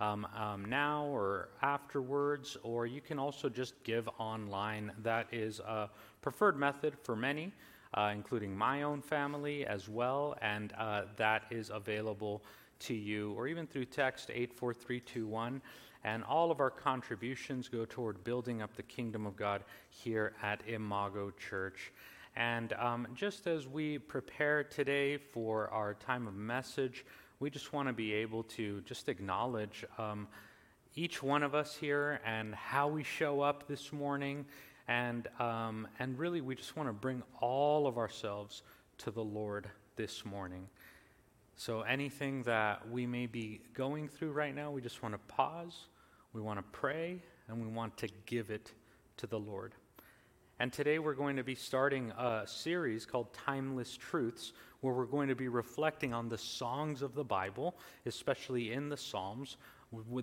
um, um, now or afterwards, or you can also just give online. That is a preferred method for many, uh, including my own family as well, and uh, that is available to you, or even through text 84321. And all of our contributions go toward building up the kingdom of God here at Imago Church. And um, just as we prepare today for our time of message, we just want to be able to just acknowledge um, each one of us here and how we show up this morning. And, um, and really, we just want to bring all of ourselves to the Lord this morning. So, anything that we may be going through right now, we just want to pause, we want to pray, and we want to give it to the Lord. And today we're going to be starting a series called Timeless Truths, where we're going to be reflecting on the songs of the Bible, especially in the Psalms,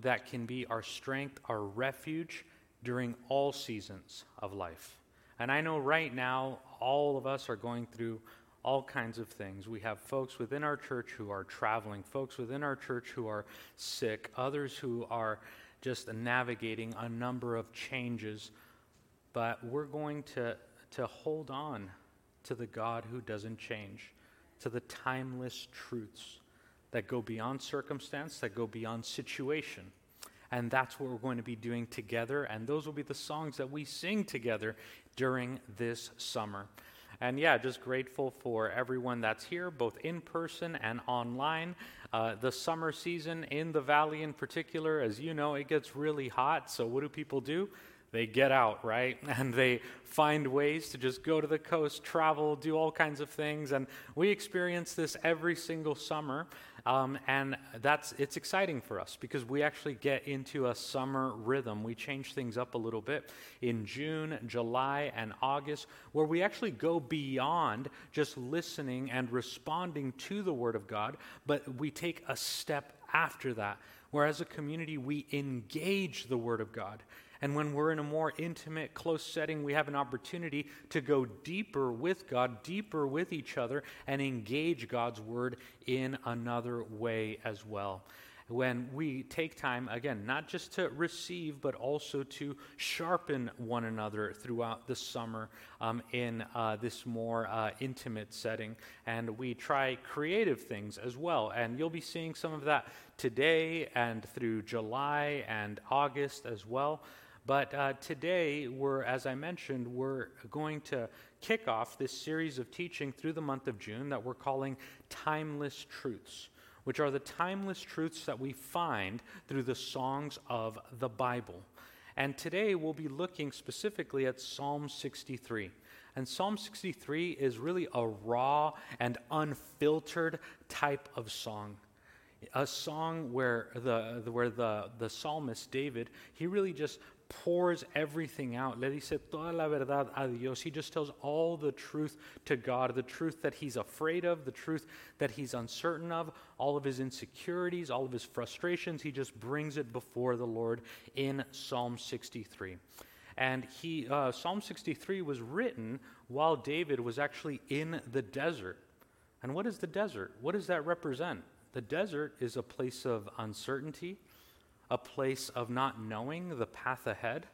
that can be our strength, our refuge during all seasons of life. And I know right now, all of us are going through all kinds of things. We have folks within our church who are traveling, folks within our church who are sick, others who are just navigating a number of changes but we're going to, to hold on to the God who doesn't change, to the timeless truths that go beyond circumstance, that go beyond situation. And that's what we're going to be doing together. And those will be the songs that we sing together during this summer. And yeah, just grateful for everyone that's here, both in person and online. Uh, the summer season in the valley, in particular, as you know, it gets really hot. So, what do people do? They get out, right? And they find ways to just go to the coast, travel, do all kinds of things. And we experience this every single summer. Um, and that's it's exciting for us because we actually get into a summer rhythm. We change things up a little bit in June, July, and August, where we actually go beyond just listening and responding to the Word of God, but we take a step after that, where as a community we engage the Word of God and when we're in a more intimate, close setting, we have an opportunity to go deeper with God, deeper with each other, and engage God's word in another way as well. When we take time, again, not just to receive, but also to sharpen one another throughout the summer um, in uh, this more uh, intimate setting. And we try creative things as well. And you'll be seeing some of that today and through July and August as well. But uh, today, we're, as I mentioned, we're going to kick off this series of teaching through the month of June that we're calling Timeless Truths, which are the timeless truths that we find through the songs of the Bible. And today, we'll be looking specifically at Psalm 63. And Psalm 63 is really a raw and unfiltered type of song a song where the, where the, the psalmist David, he really just pours everything out. Le dice toda la verdad a Dios. He just tells all the truth to God, the truth that he's afraid of, the truth that he's uncertain of, all of his insecurities, all of his frustrations. He just brings it before the Lord in Psalm 63. And he, uh, Psalm 63 was written while David was actually in the desert. And what is the desert? What does that represent? The desert is a place of uncertainty a place of not knowing the path ahead,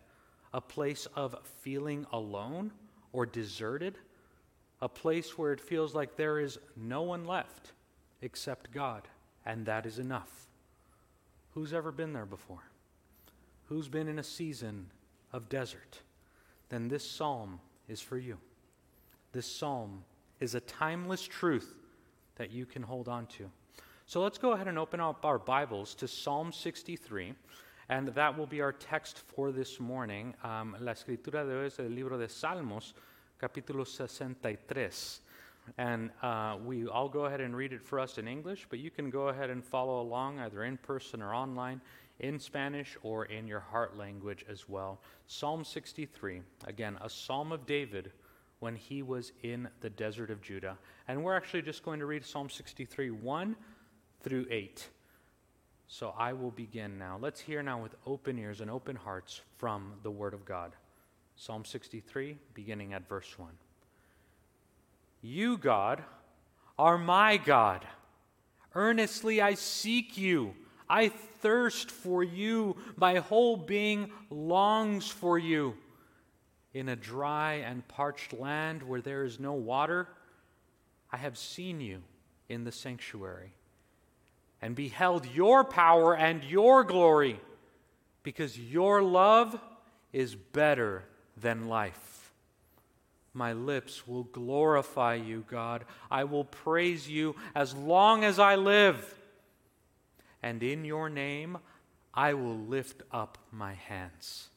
a place of feeling alone or deserted, a place where it feels like there is no one left except God, and that is enough. Who's ever been there before? Who's been in a season of desert? Then this psalm is for you. This psalm is a timeless truth that you can hold on to. So let's go ahead and open up our Bibles to Psalm 63, and that will be our text for this morning. Um, la escritura de hoy es el libro de Salmos, capítulo 63. And uh, we, I'll go ahead and read it for us in English, but you can go ahead and follow along either in person or online in Spanish or in your heart language as well. Psalm 63, again, a psalm of David when he was in the desert of Judah. And we're actually just going to read Psalm 63 1 through 8. So I will begin now. Let's hear now with open ears and open hearts from the Word of God. Psalm 63, beginning at verse 1. You, God, are my God. Earnestly I seek you. I thirst for you. My whole being longs for you. In a dry and parched land where there is no water, I have seen you in the sanctuary and beheld your power and your glory, because your love is better than life. My lips will glorify you, God. I will praise you as long as I live. And in your name, I will lift up my hands.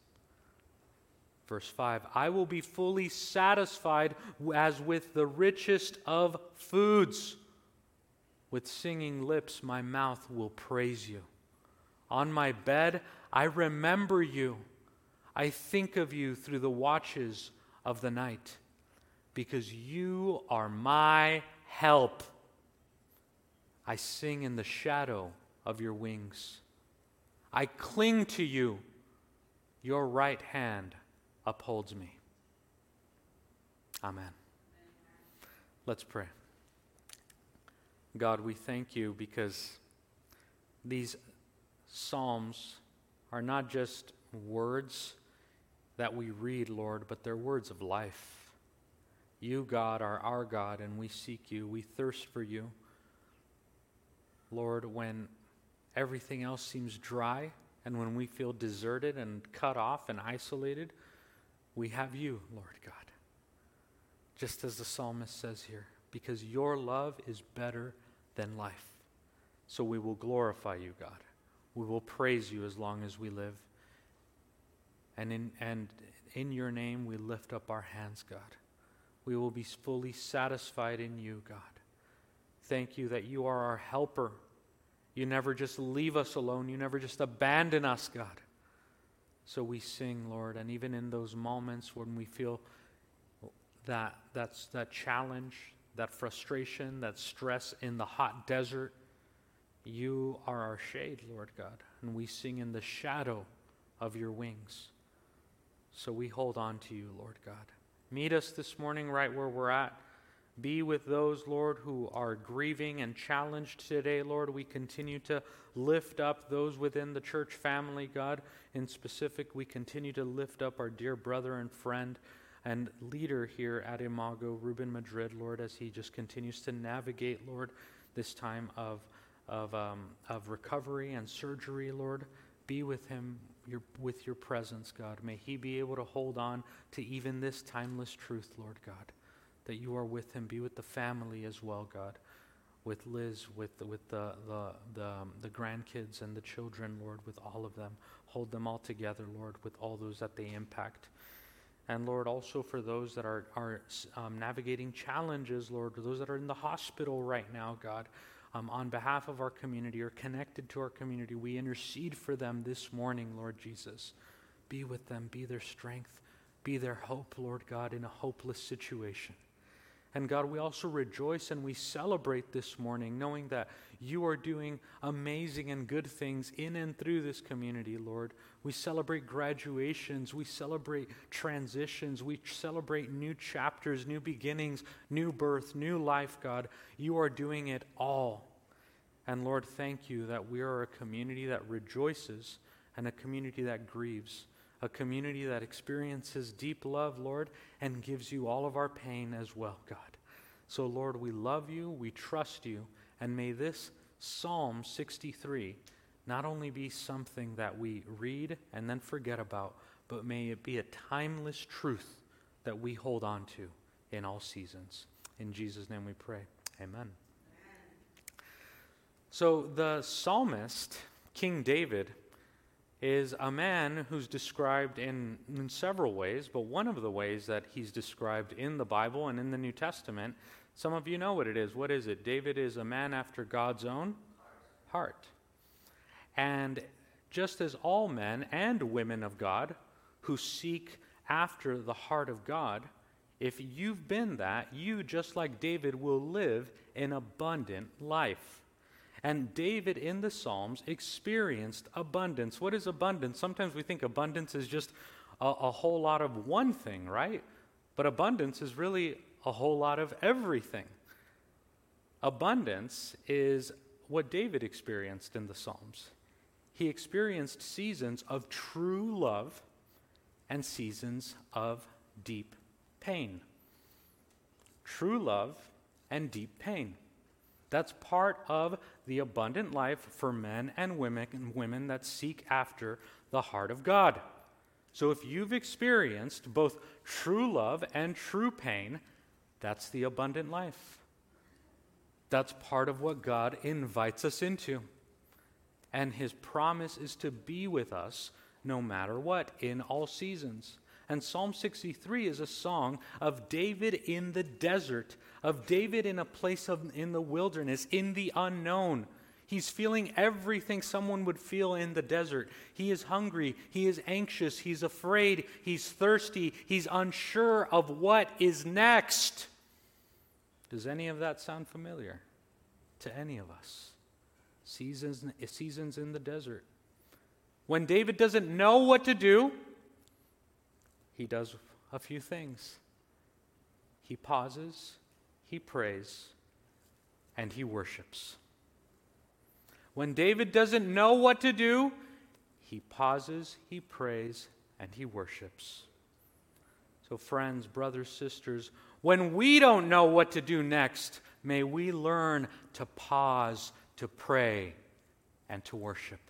Verse 5 I will be fully satisfied as with the richest of foods. With singing lips, my mouth will praise you. On my bed, I remember you. I think of you through the watches of the night, because you are my help. I sing in the shadow of your wings. I cling to you. Your right hand upholds me. Amen. Let's pray. God, we thank you because these Psalms are not just words that we read, Lord, but they're words of life. You, God, are our God, and we seek you. We thirst for you. Lord, when everything else seems dry and when we feel deserted and cut off and isolated, we have you, Lord God. Just as the psalmist says here, because your love is better than life. So we will glorify you, God. We will praise you as long as we live. And in, and in your name, we lift up our hands, God. We will be fully satisfied in you, God. Thank you that you are our helper. You never just leave us alone, you never just abandon us, God. So we sing, Lord, and even in those moments when we feel that that's that challenge, that frustration, that stress in the hot desert, you are our shade, Lord God, and we sing in the shadow of your wings. So we hold on to you, Lord God. Meet us this morning right where we're at. Be with those, Lord, who are grieving and challenged today, Lord. We continue to lift up those within the church family, God. In specific, we continue to lift up our dear brother and friend and leader here at Imago, Ruben Madrid, Lord, as he just continues to navigate, Lord, this time of, of, um, of recovery and surgery, Lord. Be with him your, with your presence, God. May he be able to hold on to even this timeless truth, Lord God that you are with him. Be with the family as well, God. With Liz, with with the the the, um, the grandkids and the children, Lord, with all of them, hold them all together, Lord, with all those that they impact, and Lord, also for those that are are um, navigating challenges, Lord, those that are in the hospital right now, God, um, on behalf of our community or connected to our community, we intercede for them this morning, Lord Jesus. Be with them, be their strength, be their hope, Lord God, in a hopeless situation. And God, we also rejoice and we celebrate this morning, knowing that you are doing amazing and good things in and through this community, Lord. We celebrate graduations, we celebrate transitions, we celebrate new chapters, new beginnings, new birth, new life, God. You are doing it all. And Lord, thank you that we are a community that rejoices and a community that grieves a community that experiences deep love, Lord, and gives you all of our pain as well, God. So, Lord, we love you, we trust you, and may this Psalm 63 not only be something that we read and then forget about, but may it be a timeless truth that we hold on to in all seasons. In Jesus' name we pray. Amen. So, the psalmist, King David, is a man who's described in, in several ways, but one of the ways that he's described in the Bible and in the New Testament, some of you know what it is. What is it? David is a man after God's own heart. And just as all men and women of God who seek after the heart of God, if you've been that, you, just like David, will live an abundant life. And David in the Psalms experienced abundance. What is abundance? Sometimes we think abundance is just a, a, whole lot of one thing, right? But abundance is really a whole lot of everything. Abundance is what David experienced in the Psalms. he experienced seasons of true love and seasons of deep pain. True love and deep pain. That's part of the abundant life for men and women and women that seek after the heart of God. So if you've experienced both true love and true pain, that's the abundant life. That's part of what God invites us into. And his promise is to be with us no matter what in all seasons. And Psalm 63 is a song of David in the desert, of David in a place of, in the wilderness, in the unknown. He's feeling everything someone would feel in the desert. He is hungry, he is anxious, he's afraid, he's thirsty, he's unsure of what is next. Does any of that sound familiar to any of us? Seasons, seasons in the desert. When David doesn't know what to do, he does a few things. He pauses, he prays, and he worships. When David doesn't know what to do, he pauses, he prays, and he worships. So, friends, brothers, sisters, when we don't know what to do next, may we learn to pause, to pray, and to worship.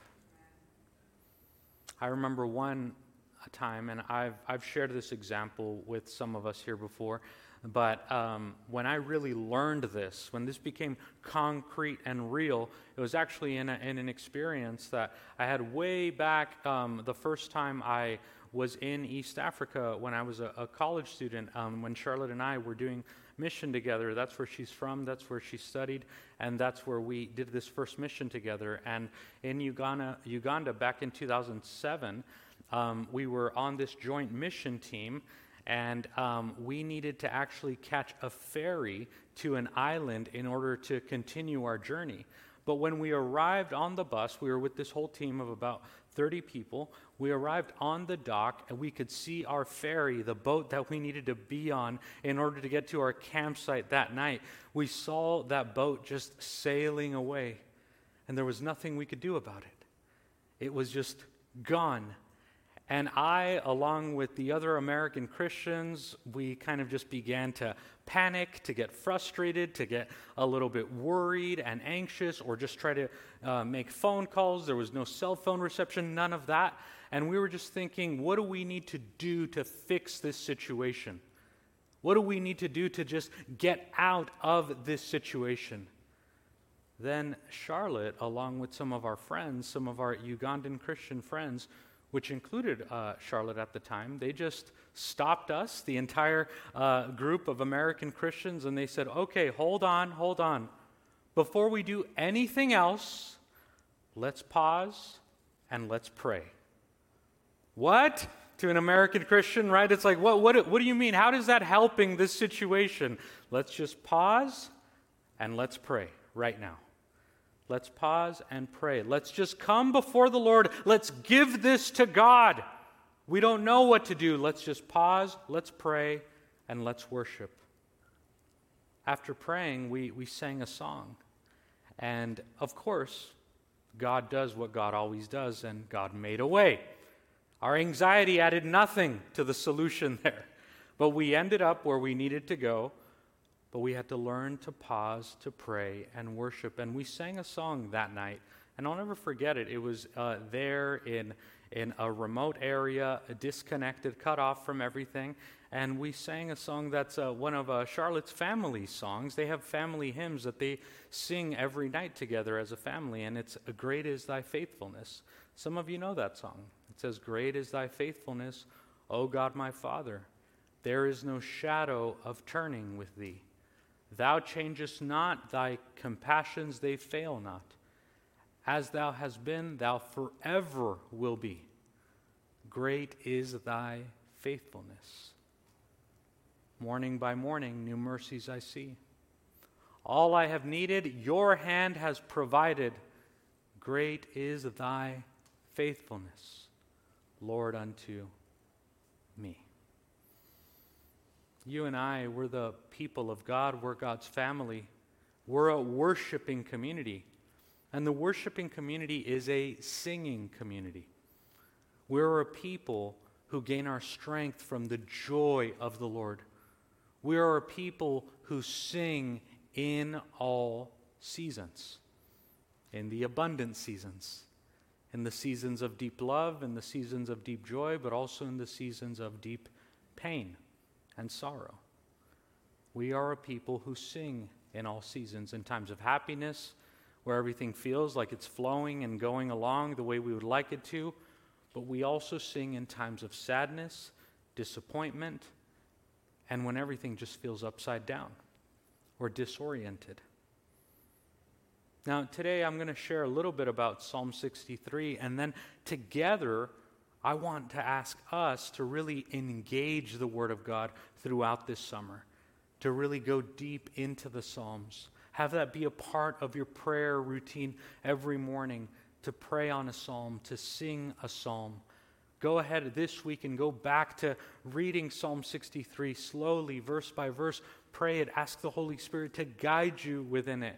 I remember one time, and I've, I've shared this example with some of us here before, but um, when I really learned this, when this became concrete and real, it was actually in, a, in an experience that I had way back um, the first time I was in East Africa when I was a, a college student, um, when Charlotte and I were doing mission together. That's where she's from, that's where she studied, and that's where we did this first mission together. And in Uganda, Uganda back in 2007, um, we were on this joint mission team, and um, we needed to actually catch a ferry to an island in order to continue our journey. But when we arrived on the bus, we were with this whole team of about 30 people. We arrived on the dock and we could see our ferry, the boat that we needed to be on in order to get to our campsite that night. We saw that boat just sailing away, and there was nothing we could do about it. It was just gone. And I, along with the other American Christians, we kind of just began to panic, to get frustrated, to get a little bit worried and anxious, or just try to uh, make phone calls. There was no cell phone reception, none of that. And we were just thinking, what do we need to do to fix this situation? What do we need to do to just get out of this situation? Then Charlotte, along with some of our friends, some of our Ugandan Christian friends, which included uh, Charlotte at the time, they just stopped us, the entire uh, group of American Christians, and they said, okay, hold on, hold on. Before we do anything else, let's pause and let's pray. What? To an American Christian, right? It's like, what, what, what do you mean? How does that helping this situation? Let's just pause and let's pray right now. Let's pause and pray. Let's just come before the Lord. Let's give this to God. We don't know what to do. Let's just pause, let's pray, and let's worship. After praying, we, we sang a song. And of course, God does what God always does, and God made a way. Our anxiety added nothing to the solution there. But we ended up where we needed to go but we had to learn to pause, to pray, and worship. And we sang a song that night, and I'll never forget it. It was uh, there in, in a remote area, disconnected, cut off from everything. And we sang a song that's uh, one of uh, Charlotte's family songs. They have family hymns that they sing every night together as a family, and it's Great is Thy Faithfulness. Some of you know that song. It says, Great is Thy faithfulness, O God my Father. There is no shadow of turning with Thee. Thou changest not, thy compassions they fail not. As thou hast been, thou forever will be. Great is thy faithfulness. Morning by morning, new mercies I see. All I have needed, your hand has provided. Great is thy faithfulness, Lord, unto me. You and I, we're the people of God, we're God's family, we're a worshiping community. And the worshiping community is a singing community. We're a people who gain our strength from the joy of the Lord. We are a people who sing in all seasons, in the abundant seasons, in the seasons of deep love, in the seasons of deep joy, but also in the seasons of deep pain and sorrow. We are a people who sing in all seasons, in times of happiness, where everything feels like it's flowing and going along the way we would like it to, but we also sing in times of sadness, disappointment, and when everything just feels upside down or disoriented. Now, today I'm going to share a little bit about Psalm 63, and then together I want to ask us to really engage the Word of God throughout this summer, to really go deep into the Psalms. Have that be a part of your prayer routine every morning to pray on a psalm, to sing a psalm. Go ahead this week and go back to reading Psalm 63 slowly, verse by verse. Pray it. Ask the Holy Spirit to guide you within it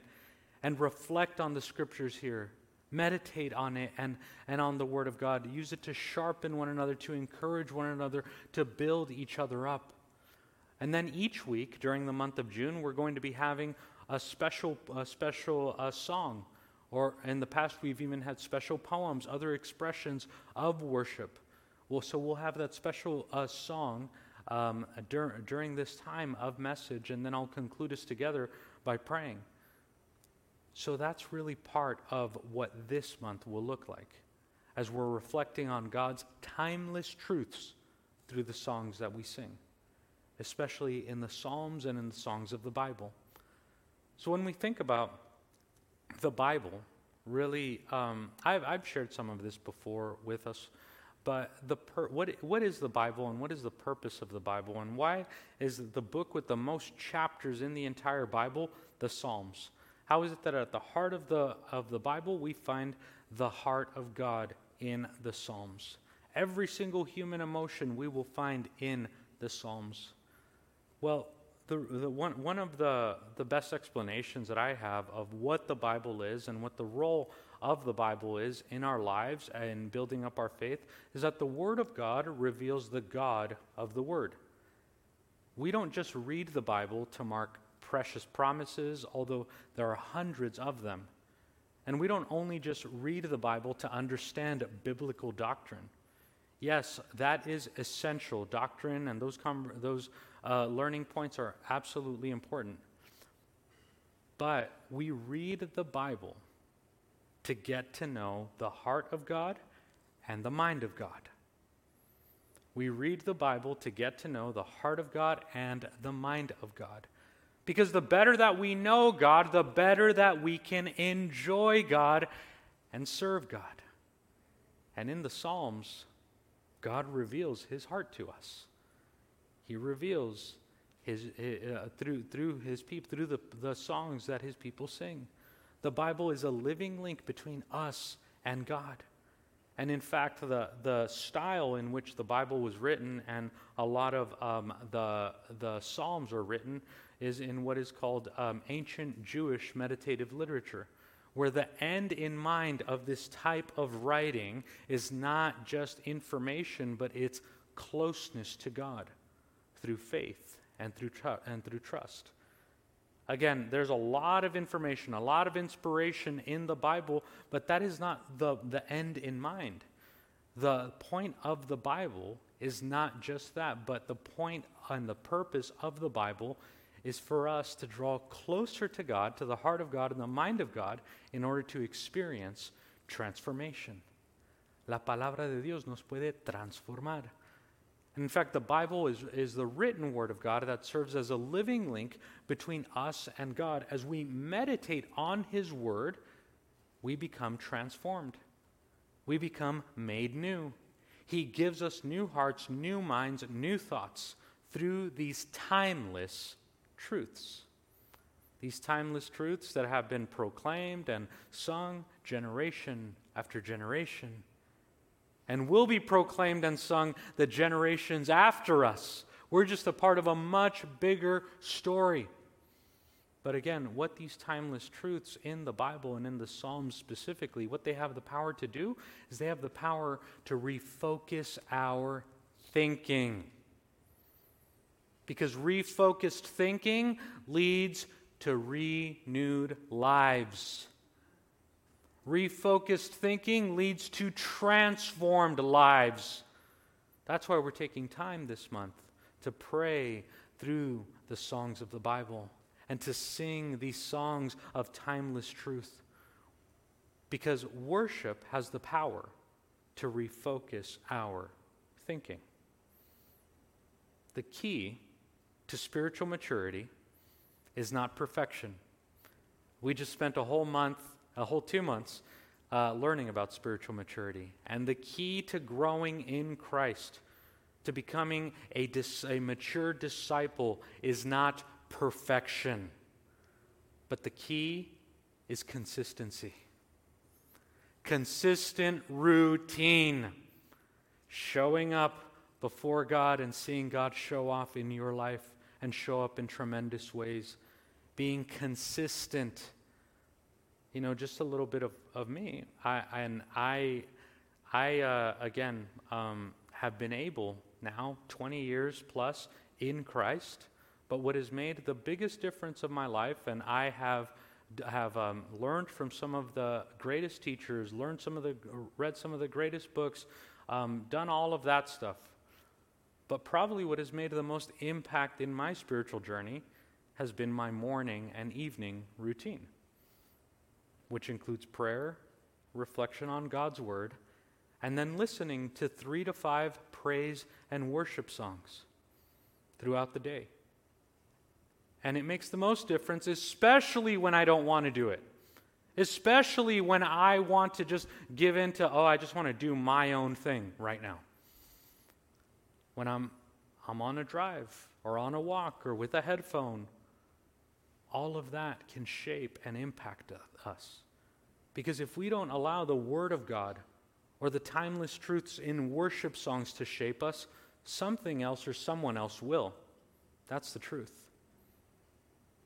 and reflect on the scriptures here. Meditate on it and, and on the Word of God. Use it to sharpen one another, to encourage one another, to build each other up. And then each week during the month of June, we're going to be having a special, a special uh, song. Or in the past, we've even had special poems, other expressions of worship. Well, so we'll have that special uh, song um, dur- during this time of message, and then I'll conclude us together by praying. So that's really part of what this month will look like as we're reflecting on God's timeless truths through the songs that we sing, especially in the Psalms and in the songs of the Bible. So when we think about the Bible, really, um, I've, I've shared some of this before with us. But the per- what, what is the Bible and what is the purpose of the Bible? And why is the book with the most chapters in the entire Bible the Psalms? How is it that at the heart of the, of the Bible we find the heart of God in the Psalms? Every single human emotion we will find in the Psalms. Well, the, the one, one of the, the best explanations that I have of what the Bible is and what the role of the Bible is in our lives and building up our faith is that the Word of God reveals the God of the Word. We don't just read the Bible to mark precious promises, although there are hundreds of them. And we don't only just read the Bible to understand biblical doctrine. Yes, that is essential. Doctrine and those, com- those uh, learning points are absolutely important. But we read the Bible to get to know the heart of God and the mind of God. We read the Bible to get to know the heart of God and the mind of God. Because the better that we know God, the better that we can enjoy God and serve God. And in the Psalms, God reveals his heart to us. He reveals his, uh, through, through his people, through the, the songs that his people sing. The Bible is a living link between us and God. And in fact, the, the style in which the Bible was written and a lot of um, the, the Psalms are written is in what is called um, ancient Jewish meditative literature, where the end in mind of this type of writing is not just information, but it's closeness to God through faith and through, tr- and through trust. Again, there's a lot of information, a lot of inspiration in the Bible, but that is not the, the end in mind. The point of the Bible is not just that, but the point and the purpose of the Bible is for us to draw closer to God, to the heart of God and the mind of God, in order to experience transformation. La palabra de Dios nos puede transformar. And in fact, the Bible is, is the written word of God that serves as a living link between us and God. As we meditate on His word, we become transformed. We become made new. He gives us new hearts, new minds, new thoughts through these timeless truths. These timeless truths that have been proclaimed and sung generation after generation, and will be proclaimed and sung the generations after us. We're just a part of a much bigger story. But again, what these timeless truths in the Bible and in the Psalms specifically, what they have the power to do is they have the power to refocus our thinking. Because refocused thinking leads to renewed lives. Refocused thinking leads to transformed lives. That's why we're taking time this month to pray through the songs of the Bible and to sing these songs of timeless truth. Because worship has the power to refocus our thinking. The key to spiritual maturity is not perfection. We just spent a whole month, a whole two months, uh, learning about spiritual maturity. And the key to growing in Christ, to becoming a, dis- a mature disciple, is not perfection. But the key is consistency. Consistent routine. Showing up before God and seeing God show off in your life and show up in tremendous ways. Being consistent. You know, just a little bit of, of me. I, and I, I uh, again, um, have been able now, 20 years plus in Christ, but what has made the biggest difference of my life, and I have have um, learned from some of the greatest teachers, learned some of the, read some of the greatest books, um, done all of that stuff. But probably what has made the most impact in my spiritual journey has been my morning and evening routine, which includes prayer, reflection on God's word, and then listening to three to five praise and worship songs throughout the day. And it makes the most difference, especially when I don't want to do it. Especially when I want to just give in to, oh, I just want to do my own thing right now. When I'm, I'm on a drive or on a walk or with a headphone, all of that can shape and impact us. Because if we don't allow the Word of God or the timeless truths in worship songs to shape us, something else or someone else will. That's the truth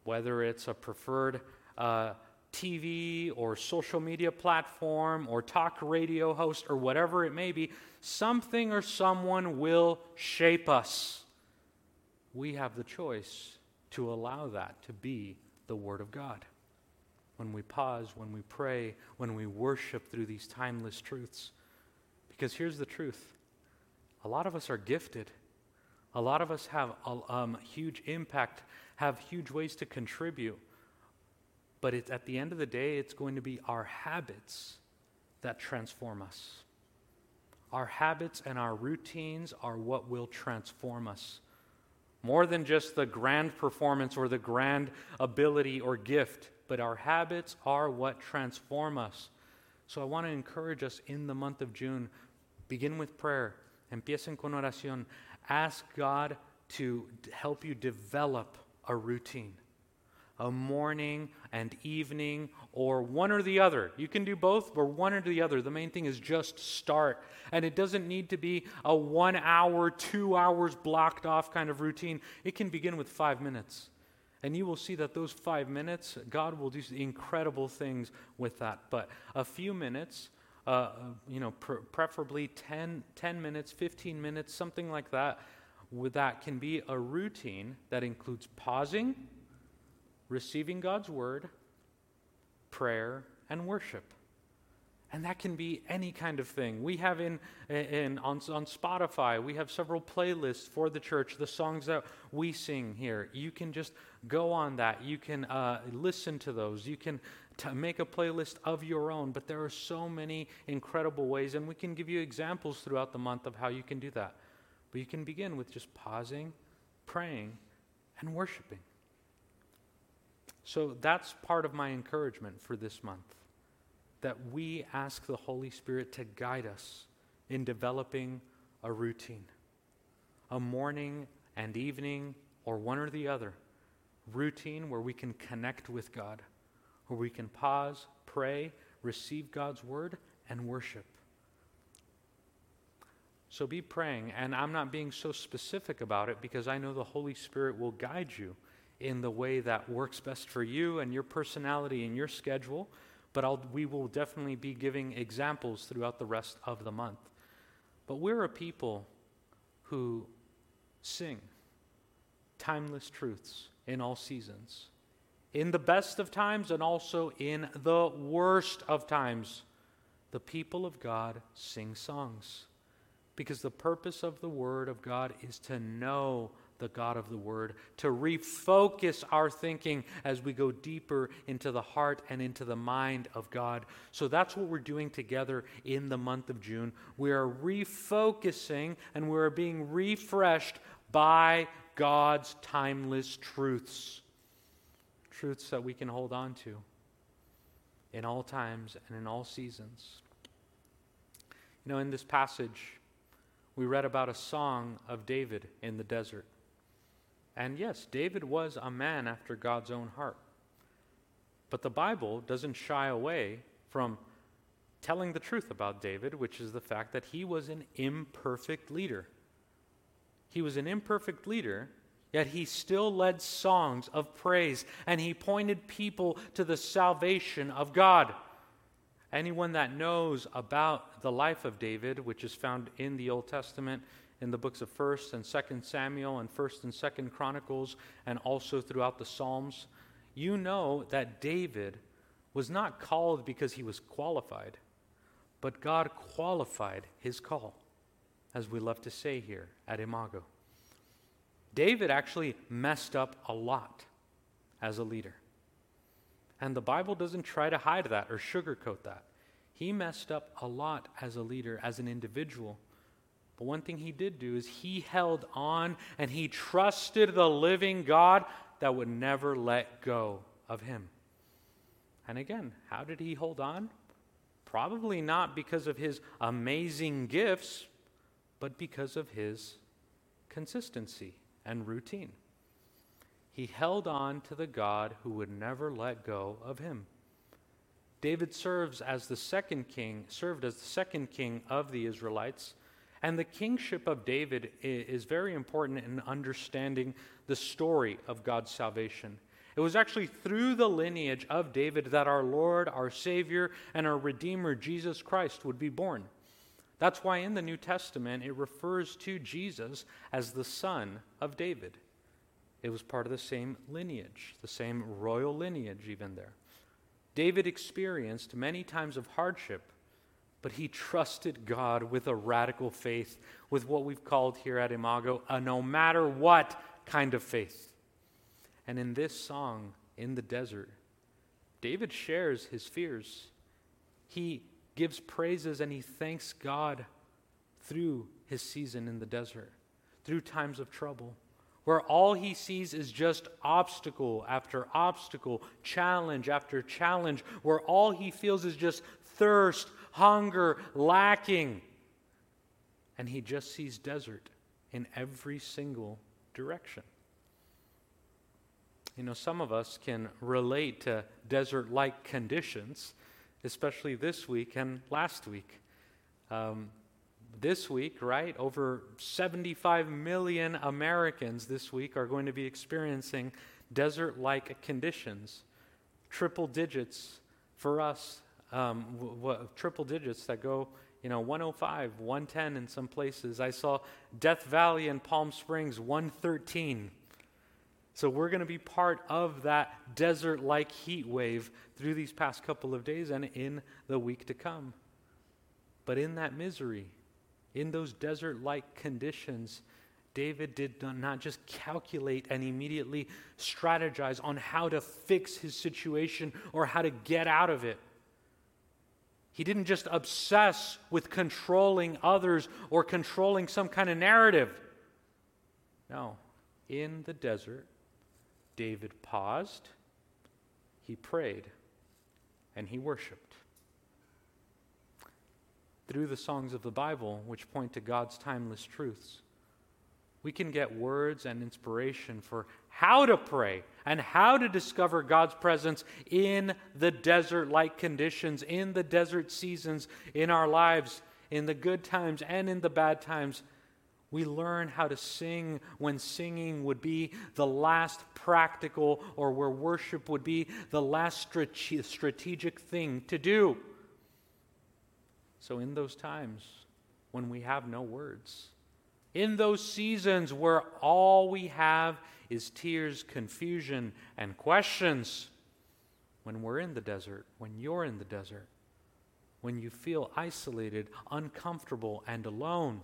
whether it's a preferred uh, TV or social media platform or talk radio host or whatever it may be, something or someone will shape us. We have the choice to allow that to be the Word of God. When we pause, when we pray, when we worship through these timeless truths. Because here's the truth a lot of us are gifted, a lot of us have a um, huge impact have huge ways to contribute. But at the end of the day, it's going to be our habits that transform us. Our habits and our routines are what will transform us. More than just the grand performance or the grand ability or gift, but our habits are what transform us. So I want to encourage us in the month of June begin with prayer. Empiecen con oración. Ask God to help you develop a routine a morning and evening, or one or the other. You can do both, or one or the other. The main thing is just start. And it doesn't need to be a one hour, two hours blocked off kind of routine. It can begin with five minutes. And you will see that those five minutes, God will do incredible things with that. But a few minutes, uh you know, pr- preferably 10, 10 minutes, 15 minutes, something like that, that can be a routine that includes pausing, receiving God's word, prayer, and worship. And that can be any kind of thing. We have in, in on, on Spotify, we have several playlists for the church, the songs that we sing here. You can just go on that. You can uh, listen to those. You can t- make a playlist of your own. But there are so many incredible ways, and we can give you examples throughout the month of how you can do that. But you can begin with just pausing, praying, and worshiping. So that's part of my encouragement for this month that we ask the Holy Spirit to guide us in developing a routine, a morning and evening, or one or the other routine where we can connect with God, where we can pause, pray, receive God's word, and worship. So be praying. And I'm not being so specific about it because I know the Holy Spirit will guide you in the way that works best for you and your personality and your schedule, but I'll, we will definitely be giving examples throughout the rest of the month. But we're a people who sing timeless truths in all seasons, in the best of times and also in the worst of times. The people of God sing songs because the purpose of the Word of God is to know the God of the Word, to refocus our thinking as we go deeper into the heart and into the mind of God. So that's what we're doing together in the month of June. We are refocusing and we are being refreshed by God's timeless truths. Truths that we can hold on to in all times and in all seasons. You know, in this passage, we read about a song of David in the desert. And yes, David was a man after God's own heart. But the Bible doesn't shy away from telling the truth about David, which is the fact that he was an imperfect leader. He was an imperfect leader, yet he still led songs of praise and he pointed people to the salvation of God. Anyone that knows about the life of David, which is found in the Old Testament, in the books of 1st and 2nd Samuel and 1st and 2nd Chronicles and also throughout the Psalms, you know that David was not called because he was qualified, but God qualified his call, as we love to say here at Imago. David actually messed up a lot as a leader. And the Bible doesn't try to hide that or sugarcoat that. He messed up a lot as a leader, as an individual. But one thing he did do is he held on and he trusted the living God that would never let go of him. And again, how did he hold on? Probably not because of his amazing gifts, but because of his consistency and routine. He held on to the God who would never let go of him. David serves as the second king, served as the second king of the Israelites. And the kingship of David is very important in understanding the story of God's salvation. It was actually through the lineage of David that our Lord, our Savior, and our Redeemer, Jesus Christ, would be born. That's why in the New Testament it refers to Jesus as the son of David. It was part of the same lineage, the same royal lineage, even there. David experienced many times of hardship but he trusted God with a radical faith, with what we've called here at Imago a no matter what kind of faith. And in this song, in the desert, David shares his fears. He gives praises and he thanks God through his season in the desert, through times of trouble, where all he sees is just obstacle after obstacle, challenge after challenge, where all he feels is just thirst hunger, lacking. And he just sees desert in every single direction. You know, some of us can relate to desert like conditions, especially this week and last week. Um, this week, right, over 75 million Americans this week are going to be experiencing desert like conditions, triple digits for us um, w- w- triple digits that go, you know, 105, 110 in some places. I saw Death Valley and Palm Springs 113. So we're going to be part of that desert like heat wave through these past couple of days and in the week to come. But in that misery, in those desert like conditions, David did not just calculate and immediately strategize on how to fix his situation or how to get out of it. He didn't just obsess with controlling others or controlling some kind of narrative. No. In the desert, David paused, he prayed, and he worshiped. Through the songs of the Bible, which point to God's timeless truths, we can get words and inspiration for how to pray and how to discover God's presence in the desert like conditions, in the desert seasons in our lives, in the good times and in the bad times. We learn how to sing when singing would be the last practical or where worship would be the last strate- strategic thing to do. So, in those times when we have no words, in those seasons where all we have is tears, confusion, and questions, when we're in the desert, when you're in the desert, when you feel isolated, uncomfortable, and alone,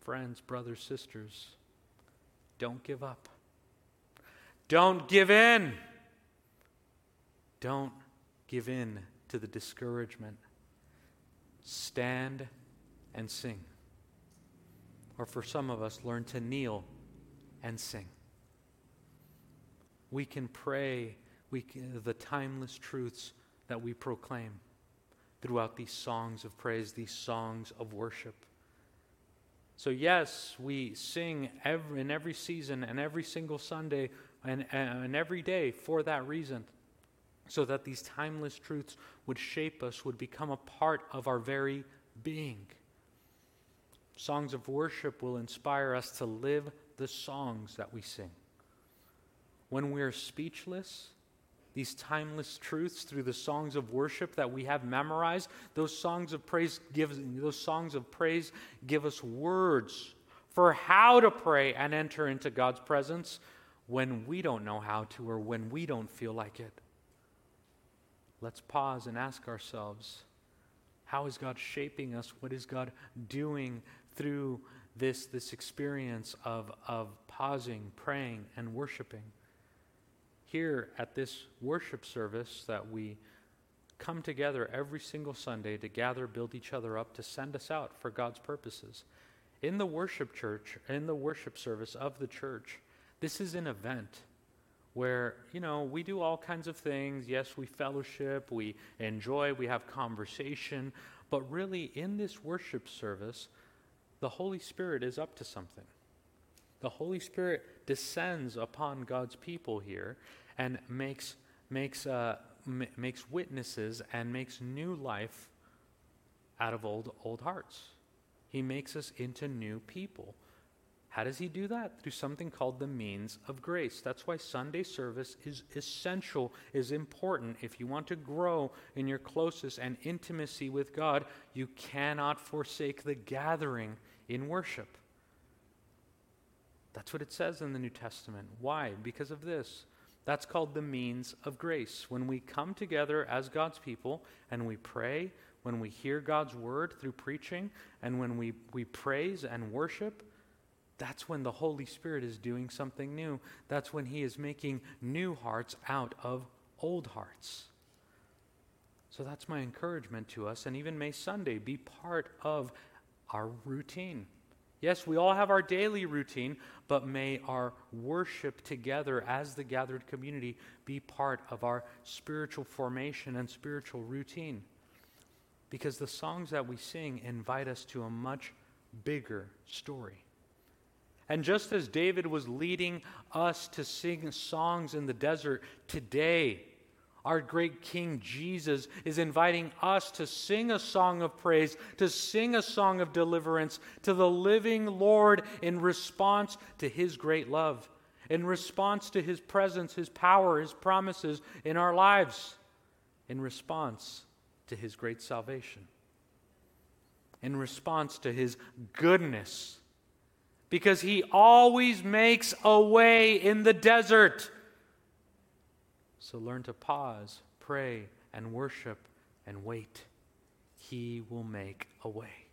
friends, brothers, sisters, don't give up. Don't give in. Don't give in to the discouragement. Stand and sing. Or for some of us, learn to kneel and sing. We can pray we can, the timeless truths that we proclaim throughout these songs of praise, these songs of worship. So, yes, we sing every, in every season and every single Sunday and, and every day for that reason, so that these timeless truths would shape us, would become a part of our very being. Songs of worship will inspire us to live the songs that we sing. When we are speechless, these timeless truths through the songs of worship that we have memorized. Those songs of praise give those songs of praise give us words for how to pray and enter into God's presence when we don't know how to or when we don't feel like it. Let's pause and ask ourselves, how is God shaping us? What is God doing through this, this experience of, of pausing, praying, and worshiping? here at this worship service that we come together every single Sunday to gather, build each other up, to send us out for God's purposes. In the worship church, in the worship service of the church, this is an event where, you know, we do all kinds of things. Yes, we fellowship, we enjoy, we have conversation, but really in this worship service, the Holy Spirit is up to something. The Holy Spirit descends upon God's people here and makes, makes, uh, m- makes witnesses and makes new life out of old, old hearts. He makes us into new people. How does he do that? Through something called the means of grace. That's why Sunday service is essential, is important. If you want to grow in your closest and intimacy with God, you cannot forsake the gathering in worship. That's what it says in the New Testament. Why? Because of this. That's called the means of grace. When we come together as God's people and we pray, when we hear God's word through preaching, and when we, we praise and worship, that's when the Holy Spirit is doing something new. That's when He is making new hearts out of old hearts. So that's my encouragement to us. And even may Sunday be part of our routine. Yes, we all have our daily routine, but may our worship together as the gathered community be part of our spiritual formation and spiritual routine. Because the songs that we sing invite us to a much bigger story. And just as David was leading us to sing songs in the desert, today, our great King Jesus is inviting us to sing a song of praise, to sing a song of deliverance to the living Lord in response to his great love, in response to his presence, his power, his promises in our lives, in response to his great salvation, in response to his goodness. Because he always makes a way in the desert. So learn to pause, pray, and worship and wait. He will make a way.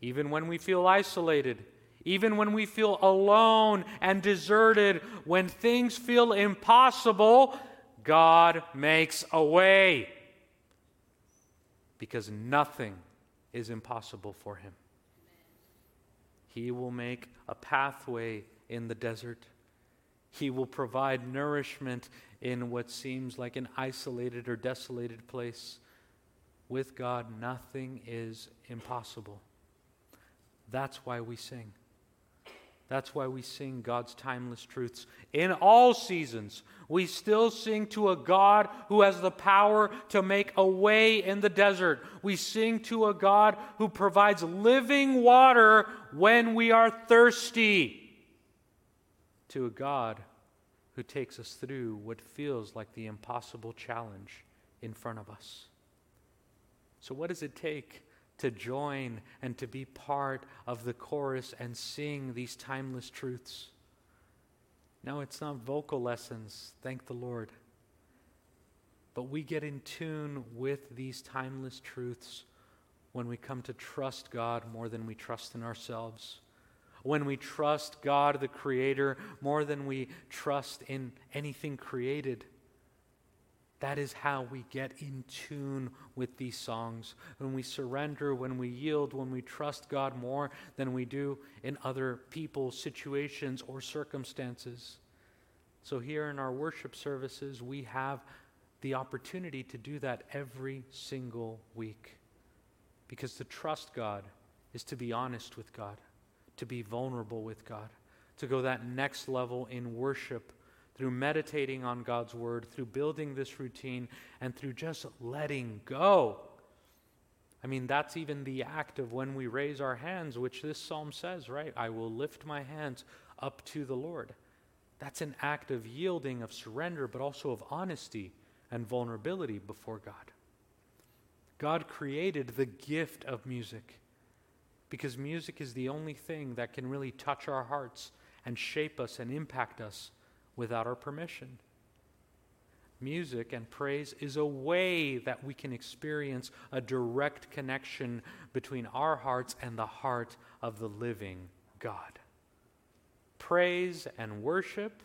Even when we feel isolated, even when we feel alone and deserted, when things feel impossible, God makes a way. Because nothing is impossible for him. He will make a pathway in the desert. He will provide nourishment in what seems like an isolated or desolated place. With God, nothing is impossible. That's why we sing. That's why we sing God's timeless truths in all seasons. We still sing to a God who has the power to make a way in the desert. We sing to a God who provides living water when we are thirsty. To a God who takes us through what feels like the impossible challenge in front of us. So, what does it take to join and to be part of the chorus and sing these timeless truths. No, it's not vocal lessons, thank the Lord. But we get in tune with these timeless truths when we come to trust God more than we trust in ourselves. When we trust God, the Creator, more than we trust in anything created. That is how we get in tune with these songs. When we surrender, when we yield, when we trust God more than we do in other people, situations, or circumstances. So, here in our worship services, we have the opportunity to do that every single week. Because to trust God is to be honest with God, to be vulnerable with God, to go that next level in worship through meditating on God's word, through building this routine, and through just letting go. I mean, that's even the act of when we raise our hands, which this psalm says, right? I will lift my hands up to the Lord. That's an act of yielding, of surrender, but also of honesty and vulnerability before God. God created the gift of music because music is the only thing that can really touch our hearts and shape us and impact us without our permission. Music and praise is a way that we can experience a direct connection between our hearts and the heart of the living God. Praise and worship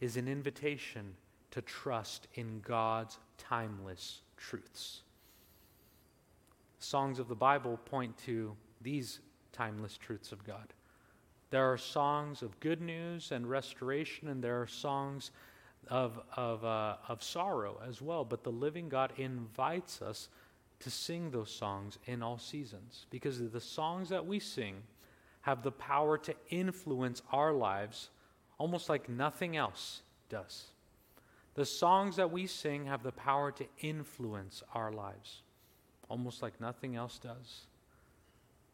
is an invitation to trust in God's timeless truths. Songs of the Bible point to these timeless truths of God. There are songs of good news and restoration, and there are songs of, of, uh, of sorrow as well. But the living God invites us to sing those songs in all seasons because the songs that we sing have the power to influence our lives almost like nothing else does. The songs that we sing have the power to influence our lives almost like nothing else does.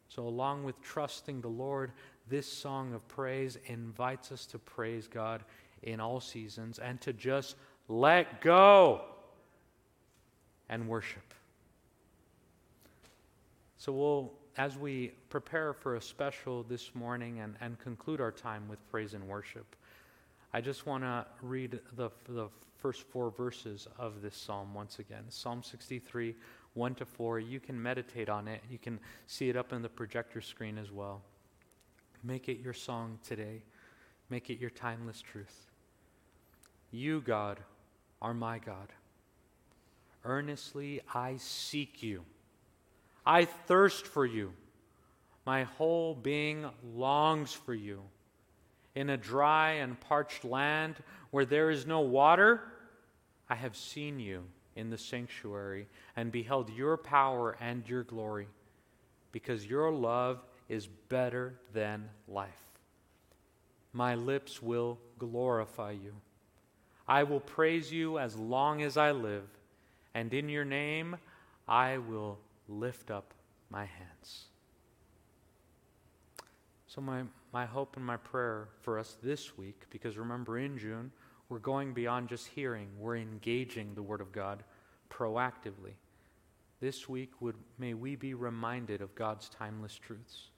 So, along with trusting the Lord, this song of praise invites us to praise God in all seasons and to just let go and worship. So, we'll, as we prepare for a special this morning and, and conclude our time with praise and worship, I just want to read the, the first four verses of this psalm once again Psalm 63, 1 to 4. You can meditate on it, you can see it up on the projector screen as well. Make it your song today. Make it your timeless truth. You, God, are my God. Earnestly I seek you. I thirst for you. My whole being longs for you. In a dry and parched land where there is no water, I have seen you in the sanctuary and beheld your power and your glory, because your love is better than life. My lips will glorify you. I will praise you as long as I live, and in your name I will lift up my hands. So, my, my hope and my prayer for us this week, because remember in June, we're going beyond just hearing, we're engaging the Word of God proactively. This week, would, may we be reminded of God's timeless truths.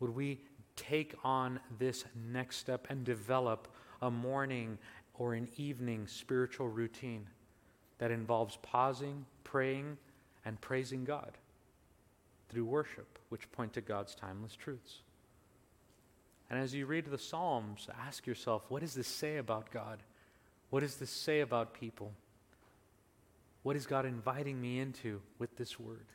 Would we take on this next step and develop a morning or an evening spiritual routine that involves pausing, praying, and praising God through worship, which point to God's timeless truths? And as you read the Psalms, ask yourself what does this say about God? What does this say about people? What is God inviting me into with this word?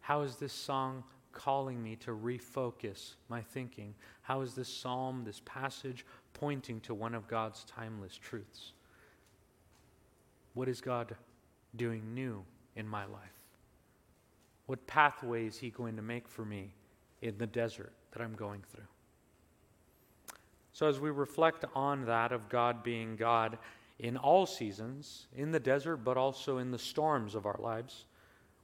How is this song calling me to refocus my thinking? How is this psalm, this passage, pointing to one of God's timeless truths? What is God doing new in my life? What pathway is He going to make for me in the desert that I'm going through? So, as we reflect on that of God being God in all seasons, in the desert, but also in the storms of our lives,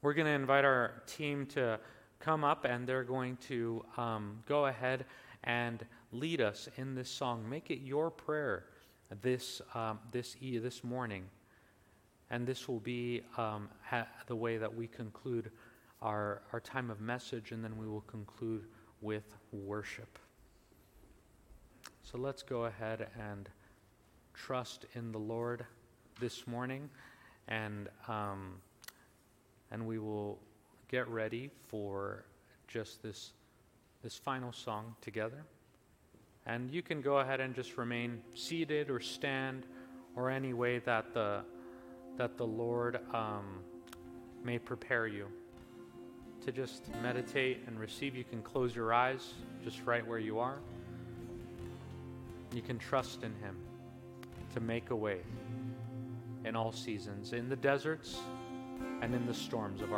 we're going to invite our team to come up and they're going to um, go ahead and lead us in this song. Make it your prayer this, um, this, e- this morning. And this will be um, ha- the way that we conclude our, our time of message, and then we will conclude with worship. So let's go ahead and trust in the Lord this morning, and, um, and we will get ready for just this, this final song together. And you can go ahead and just remain seated or stand or any way that the, that the Lord um, may prepare you to just meditate and receive. You can close your eyes just right where you are. You can trust in Him to make a way in all seasons, in the deserts and in the storms of our